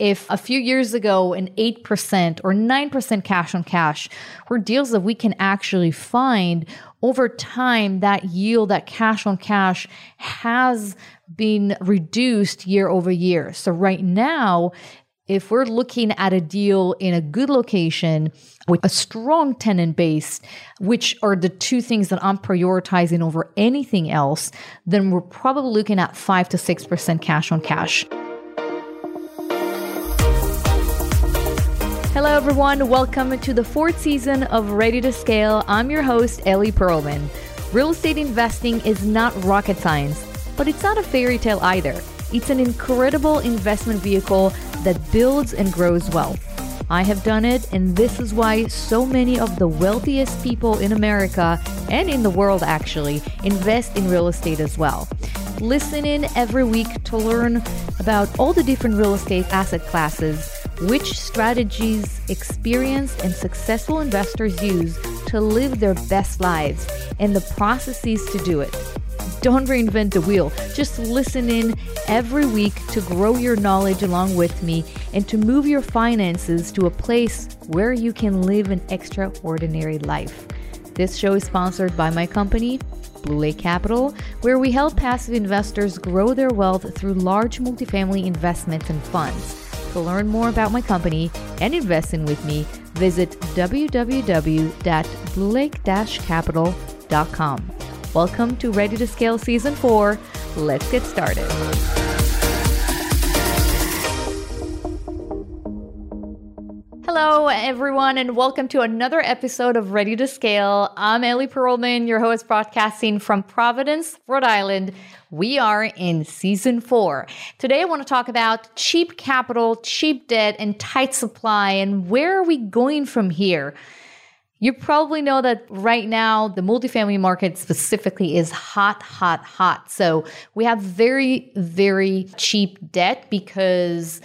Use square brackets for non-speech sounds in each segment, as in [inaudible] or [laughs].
if a few years ago an 8% or 9% cash on cash were deals that we can actually find over time that yield that cash on cash has been reduced year over year so right now if we're looking at a deal in a good location with a strong tenant base, which are the two things that I'm prioritizing over anything else, then we're probably looking at 5 to 6% cash on cash. Hello, everyone. Welcome to the fourth season of Ready to Scale. I'm your host, Ellie Perlman. Real estate investing is not rocket science, but it's not a fairy tale either. It's an incredible investment vehicle that builds and grows wealth. I have done it, and this is why so many of the wealthiest people in America and in the world actually invest in real estate as well. Listen in every week to learn about all the different real estate asset classes, which strategies experienced and successful investors use to live their best lives, and the processes to do it. Don't reinvent the wheel. Just listen in every week to grow your knowledge along with me and to move your finances to a place where you can live an extraordinary life. This show is sponsored by my company, Blue Lake Capital, where we help passive investors grow their wealth through large multifamily investments and funds. To learn more about my company and invest in with me, visit www.bluelake-capital.com. Welcome to Ready to Scale Season 4. Let's get started. Hello, everyone, and welcome to another episode of Ready to Scale. I'm Ellie Perlman, your host, broadcasting from Providence, Rhode Island. We are in season four. Today, I want to talk about cheap capital, cheap debt, and tight supply, and where are we going from here? You probably know that right now, the multifamily market specifically is hot, hot, hot. So we have very, very cheap debt because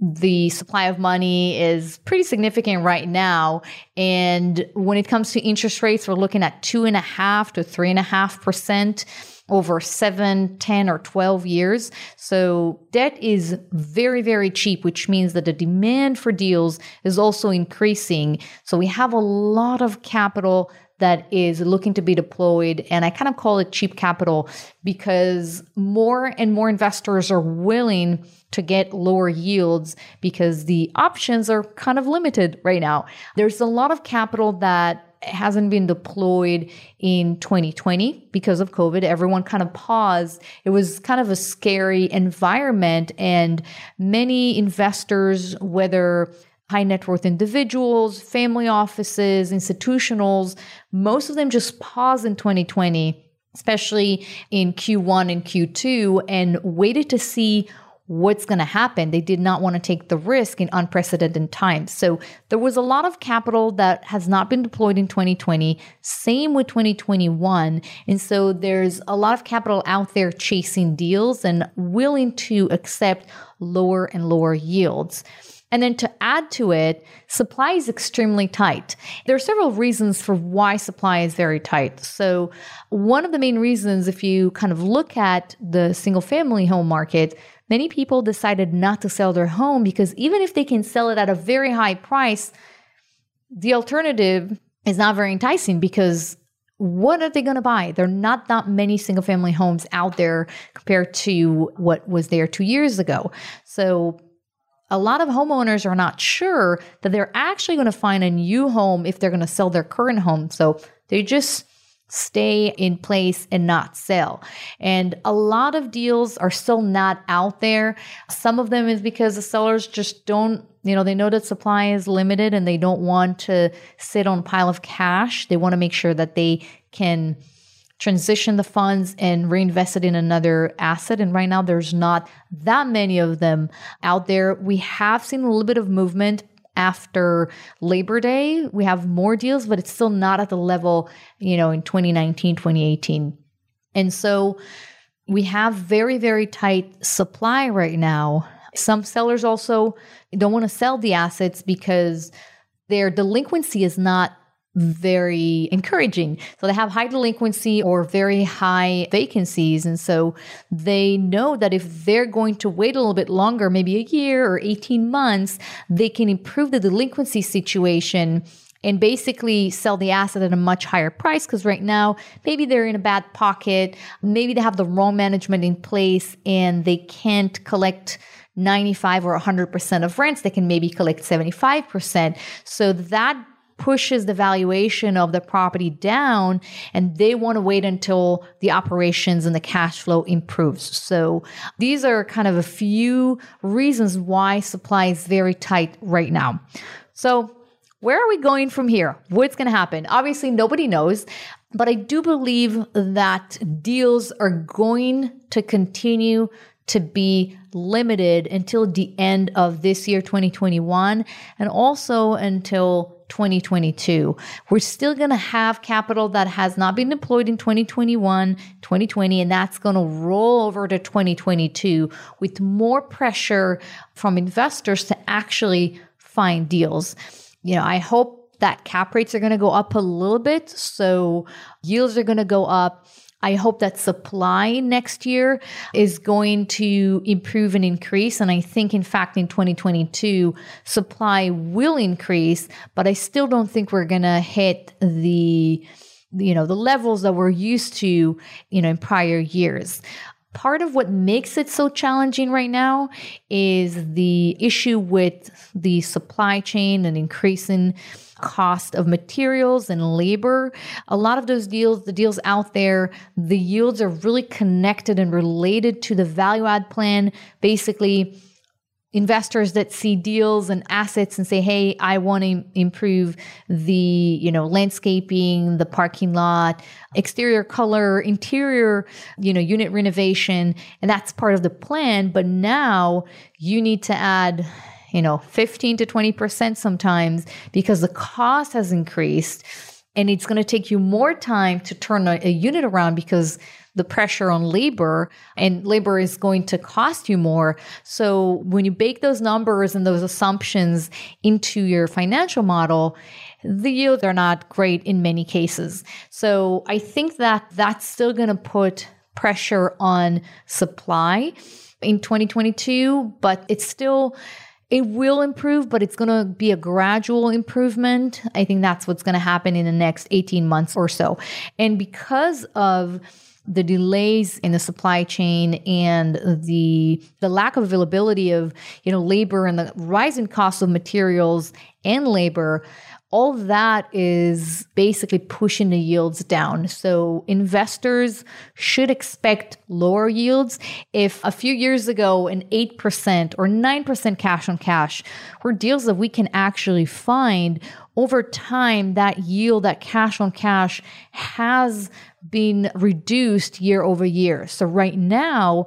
the supply of money is pretty significant right now. And when it comes to interest rates, we're looking at two and a half to three and a half percent over 7, 10, or 12 years. So debt is very, very cheap, which means that the demand for deals is also increasing. So we have a lot of capital that is looking to be deployed. And I kind of call it cheap capital because more and more investors are willing to get lower yields because the options are kind of limited right now. There's a lot of capital that hasn't been deployed in 2020 because of COVID. Everyone kind of paused. It was kind of a scary environment, and many investors, whether high net worth individuals, family offices, institutionals, most of them just paused in 2020 especially in Q1 and Q2, and waited to see what's going to happen. They did not want to take the risk in unprecedented times. So there was a lot of capital that has not been deployed in 2020, same with 2021. And so there's a lot of capital out there chasing deals and willing to accept lower and lower yields. And then to add to it, supply is extremely tight. There are several reasons for why supply is very tight. So, one of the main reasons, if you kind of look at the single family home market, many people decided not to sell their home because even if they can sell it at a very high price, the alternative is not very enticing because what are they going to buy? There are not that many single family homes out there compared to what was there two years ago. So a lot of homeowners are not sure that they're actually going to find a new home if they're going to sell their current home. So they just stay in place and not sell. And a lot of deals are still not out there. Some of them is because the sellers just don't, you know, they know that supply is limited and they don't want to sit on a pile of cash. They want to make sure that they can transition the funds and reinvest it in another asset. And right now, there's not that many of them out there. We have seen a little bit of movement after Labor Day. We have more deals, but it's still not at the level, you know, in 2019, 2018. And so we have very, very tight supply right now. Some sellers also don't want to sell the assets because their delinquency is not very encouraging. So they have high delinquency or very high vacancies. And so they know that if they're going to wait a little bit longer, maybe a year or 18 months, they can improve the delinquency situation and basically sell the asset at a much higher price because right now maybe they're in a bad pocket, maybe they have the wrong management in place and they can't collect 95 or 100% of rents, they can maybe collect 75%. So that pushes the valuation of the property down and they want to wait until the operations and the cash flow improves. So these are kind of a few reasons why supply is very tight right now. So where are we going from here? What's going to happen? Obviously, nobody knows, but I do believe that deals are going to continue to be limited until the end of this year, 2021, and also until 2022. We're still going to have capital that has not been deployed in 2021, 2020, and that's going to roll over to 2022 with more pressure from investors to actually find deals. You know, I hope that cap rates are going to go up a little bit. So yields are going to go up. I hope that supply next year is going to improve and increase. And I think, in fact, in 2022, supply will increase, but I still don't think we're going to hit the you know the levels that we're used to you know in prior years part of what makes it so challenging right now is the issue with the supply chain and increasing cost of materials and labor. A lot of those deals, the deals out there, the yields are really connected and related to the value add plan. Basically, investors that see deals and assets and say hey i want to improve the you know landscaping the parking lot exterior color interior you know unit renovation and that's part of the plan but now you need to add you know, 15 to 20% sometimes because the cost has increased and it's going to take you more time to turn a, a, unit around because the pressure on labor and labor is going to cost you more. So when you bake those numbers and those assumptions into your financial model, the yields are not great in many cases. So I think that that's still going to put pressure on supply in 2022, but it's still it will improve, but it's going to be a gradual improvement. I think that's what's going to happen in the next 18 months or so. And because of the delays in the supply chain and the the lack of availability of you know labor and the rising costs of materials and labor all that is basically pushing the yields down. So investors should expect lower yields. If a few years ago, an 8% or 9% cash on cash were deals that we can actually find over time, that yield, that cash on cash has been reduced year over year. So right now,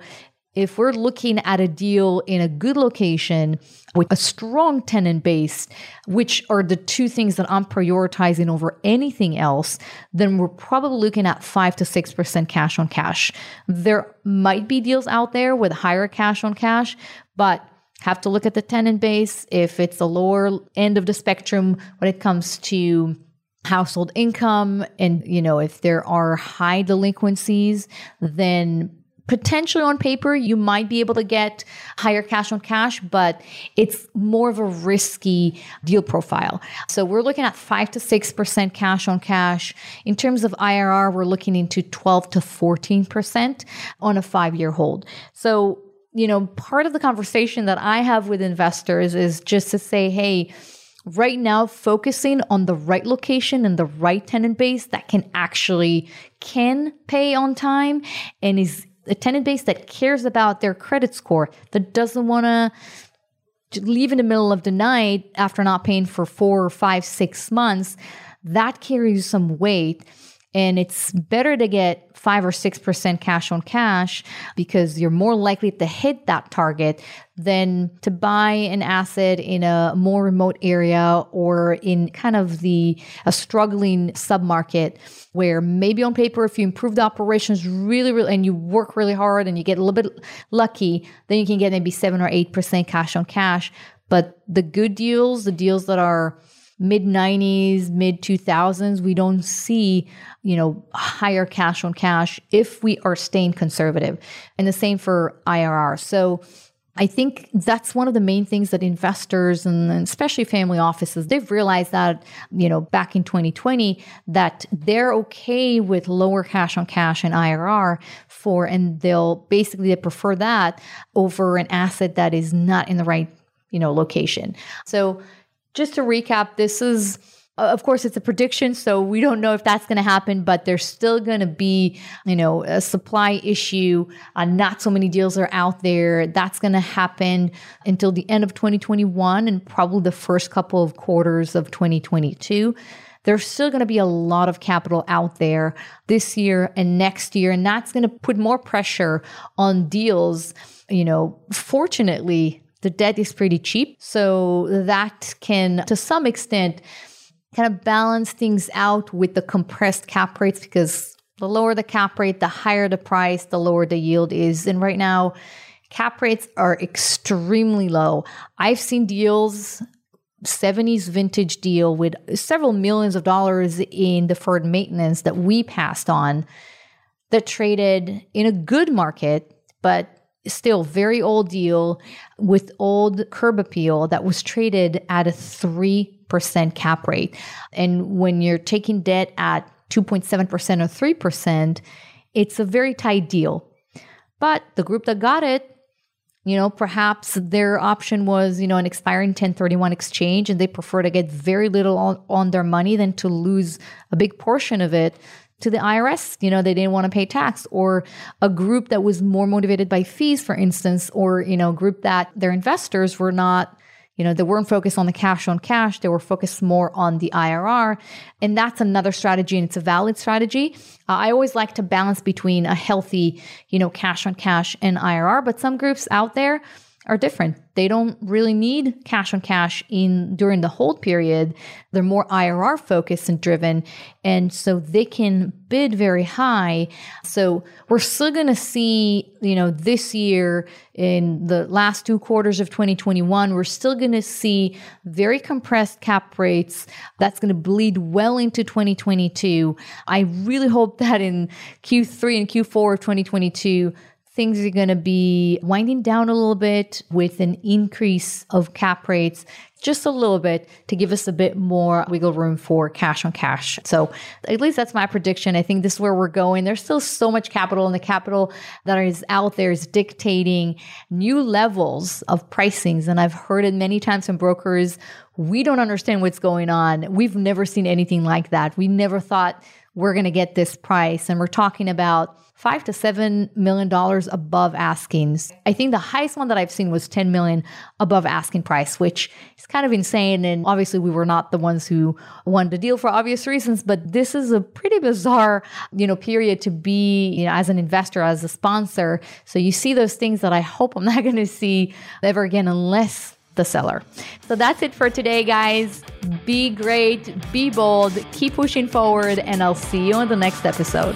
if we're looking at a deal in a good location with a strong tenant base, which are the two things that I'm prioritizing over anything else, then we're probably looking at 5 to 6% cash on cash. There might be deals out there with higher cash on cash, but have to look at the tenant base if it's the lower end of the spectrum when it comes to household income and you know if there are high delinquencies then potentially on paper you might be able to get higher cash on cash but it's more of a risky deal profile. So we're looking at 5 to 6% cash on cash. In terms of IRR we're looking into 12 to 14% on a 5 year hold. So you know part of the conversation that I have with investors is just to say hey right now focusing on the right location and the right tenant base that can actually can pay on time and is a tenant base that cares about their credit score, that doesn't want to leave in the middle of the night after not paying for four or five, six months, that carries some weight. And it's better to get five or 6% cash on cash because you're more likely to hit that target than to buy an asset in a more remote area or in kind of the a struggling submarket where maybe on paper if you improve the operations really really and you work really hard and you get a little bit lucky then you can get maybe 7 or 8% cash on cash. But the good deals the deals that are mid 90s, mid 2000s, we don't see, you know, higher cash on cash if we are staying conservative. And the same for IRR. So I think that's one of the main things that investors and especially family offices, they've realized that, you know, back in 2020, that they're okay with lower cash on cash and IRR for, and they'll basically they prefer that over an asset that is not in the right, you know, location. So just to recap, this is uh, of course, it's a prediction, so we don't know if that's going to happen, but there's still going to be, you know, a supply issue. Uh, not so many deals are out there. That's going to happen until the end of 2021 and probably the first couple of quarters of 2022 there's still going to be a lot of capital out there this year and next year and that's going to put more pressure on deals you know fortunately the debt is pretty cheap so that can to some extent kind of balance things out with the compressed cap rates because the lower the cap rate, the higher the price, the lower the yield is. And right now, cap rates are extremely low. I've seen deals 70s vintage deal with several millions of dollars in deferred maintenance that we passed on that traded in a good market, but still very old deal with old curb appeal that was traded at a 3% cap rate. And when you're taking debt at 2.7% or 3%, it's a very tight deal. But the group that got it, you know, perhaps their option was, you know, an expiring 1031 exchange and they prefer to get very little on, on their money than to lose a big portion of it to the IRS. You know, they didn't want to pay tax, or a group that was more motivated by fees, for instance, or, you know, group that their investors were not, you know, they weren't focused on the cash on cash. They were focused more on the IRR. And that's another strategy, and it's a valid strategy. Uh, I always like to balance between a healthy, you know, cash on cash and IRR, but some groups out there, are different. They don't really need cash on cash in during the hold period. They're more IRR focused and driven. And so they can bid very high. So we're still going to see, you know, this year in the last two quarters of 2021, we're still going to see very compressed cap rates. That's going to bleed well into 2022. I really hope that in Q3 and Q4 of 2022, things are going to be winding down a little bit with an increase of cap rates just a little bit to give us a bit more wiggle room for cash on cash. So at least that's my prediction. I think this is where we're going. There's still so much capital and the capital that is out there is dictating new levels of pricings. And I've heard it many times from brokers. We don't understand what's going on. We've never seen anything like that. We never thought we're going to get this price. And we're talking about five to seven million dollars above askings. I think the highest one that I've seen was 10 million above asking price, which is kind of insane. And obviously, we were not the ones who won the deal for obvious reasons, but this is a pretty bizarre, you know, period to be, you know, as an investor, as a sponsor. So you see those things that I hope I'm not [laughs] going to see ever again unless the seller. So that's it for today, guys. Be great, be bold, keep pushing forward, and I'll see you on the next episode.